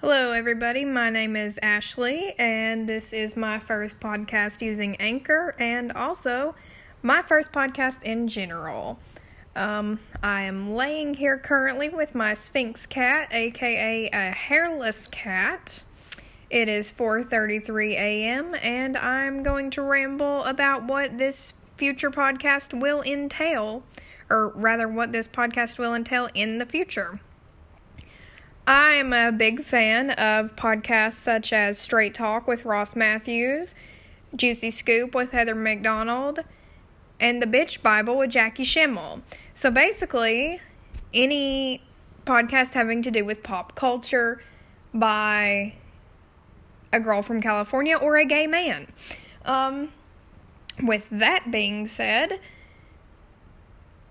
Hello, everybody. My name is Ashley, and this is my first podcast using Anchor and also my first podcast in general. Um, I am laying here currently with my Sphynx cat, aka a hairless cat. It is 4:33 a.m. and I'm going to ramble about what this future podcast will entail, or rather what this podcast will entail in the future. I'm a big fan of podcasts such as Straight Talk with Ross Mathews, Juicy Scoop with Heather McDonald, and The Bitch Bible with Jackie Schimmel. So basically, any podcast having to do with pop culture by a girl from California or a gay man. Um, with that being said,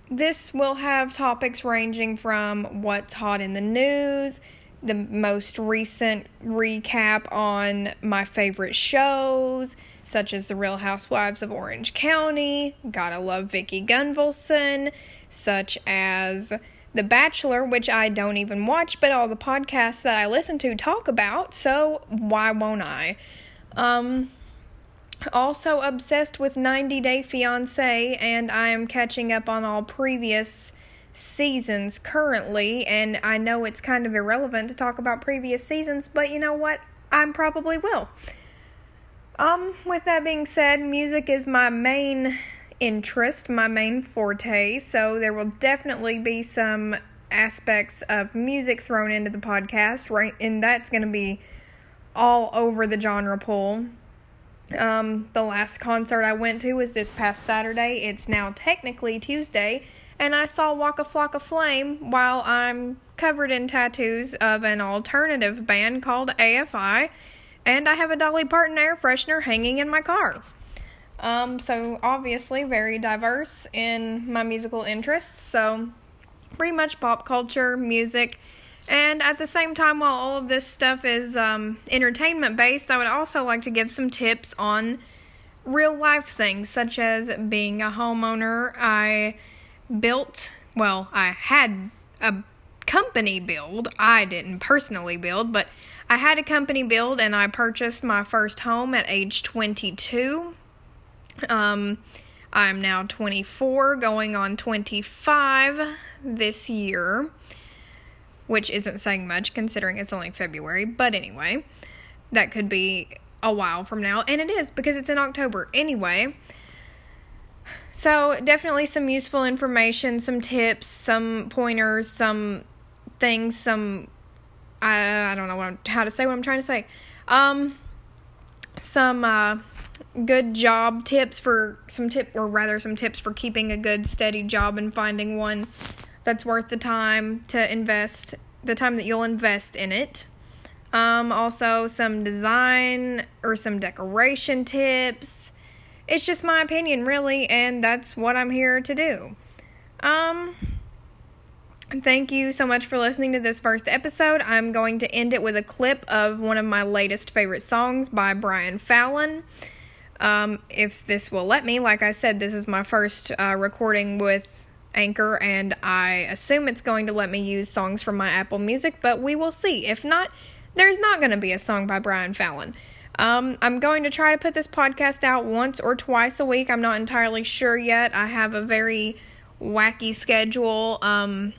this will have topics ranging from what's hot in the news, the most recent recap on my favorite shows, such as The Real Housewives of Orange County, Gotta Love Vicki Gunvalson, such as The Bachelor, which I don't even watch, but all the podcasts that I listen to talk about, so why won't I? Um, also obsessed with 90 Day Fiance, and I am catching up on all previous seasons currently. And I know it's kind of irrelevant to talk about previous seasons, but you know what? I probably will. Um, with that being said, music is my main interest, my main forte, so there will definitely be some aspects of music thrown into the podcast, right? And that's going to be all over the genre pool. Um, the last concert I went to was this past Saturday. It's now technically Tuesday, and I saw Waka Flocka Flame while I'm covered in tattoos of an alternative band called AFI, and I have a Dolly Parton air freshener hanging in my car. Um, so obviously very diverse in my musical interests. So pretty much pop culture, music, and at the same time, while all of this stuff is um, entertainment based, I would also like to give some tips on real life things, such as being a homeowner. I built, well, I had a company build. I didn't personally build, but I had a company build and I purchased my first home at age 22. Um, I'm now 24, going on 25 this year which isn't saying much considering it's only February. But anyway, that could be a while from now, and it is because it's in October anyway. So, definitely some useful information, some tips, some pointers, some things, some I, I don't know how to say what I'm trying to say. Um, some uh, good job tips for some tip, or rather, some tips for keeping a good steady job and finding one that's worth the time to invest, the time that you'll invest in it. Um, also, some design or some decoration tips. It's just my opinion, really, and that's what I'm here to do. Um, thank you so much for listening to this first episode. I'm going to end it with a clip of one of my latest favorite songs by Brian Fallon. Um, if this will let me, like I said, this is my first uh, recording with Anchor, and I assume it's going to let me use songs from my Apple Music, but we will see. If not, there's not going to be a song by Brian Fallon. Um, I'm going to try to put this podcast out once or twice a week. I'm not entirely sure yet. I have a very wacky schedule um,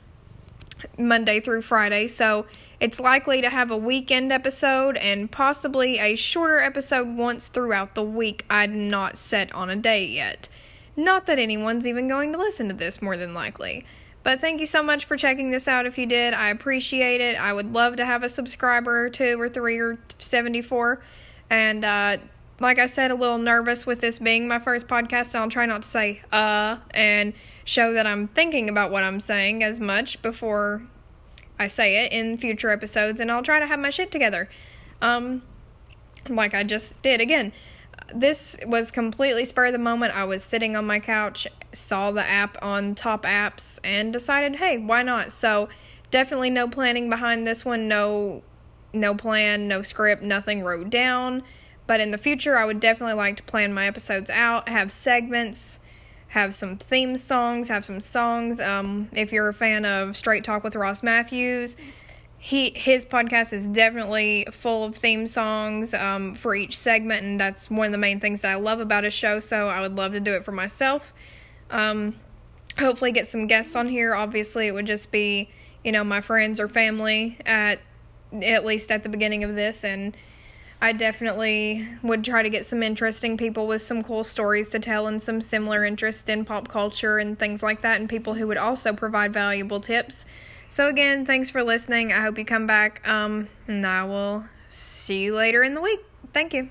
Monday through Friday, so it's likely to have a weekend episode and possibly a shorter episode once throughout the week. I'm not set on a day yet. Not that anyone's even going to listen to this, more than likely. But thank you so much for checking this out if you did. I appreciate it. I would love to have a subscriber or two or three or 74. And uh, like I said, a little nervous with this being my first podcast, so I'll try not to say uh and show that I'm thinking about what I'm saying as much before I say it in future episodes, and I'll try to have my shit together. Um, like I just did again this was completely spur of the moment. I was sitting on my couch, saw the app on top apps, and decided, hey, why not? So definitely no planning behind this one. No, no plan, no script, nothing wrote down. But in the future, I would definitely like to plan my episodes out, have segments, have some theme songs, have some songs. Um, if you're a fan of Straight Talk with Ross Mathews, he his podcast is definitely full of theme songs um, for each segment, and that's one of the main things that I love about his show. So I would love to do it for myself. Um, hopefully, get some guests on here. Obviously, it would just be you know my friends or family at at least at the beginning of this, and I definitely would try to get some interesting people with some cool stories to tell and some similar interest in pop culture and things like that, and people who would also provide valuable tips. So, again, thanks for listening. I hope you come back, um, and I will see you later in the week. Thank you.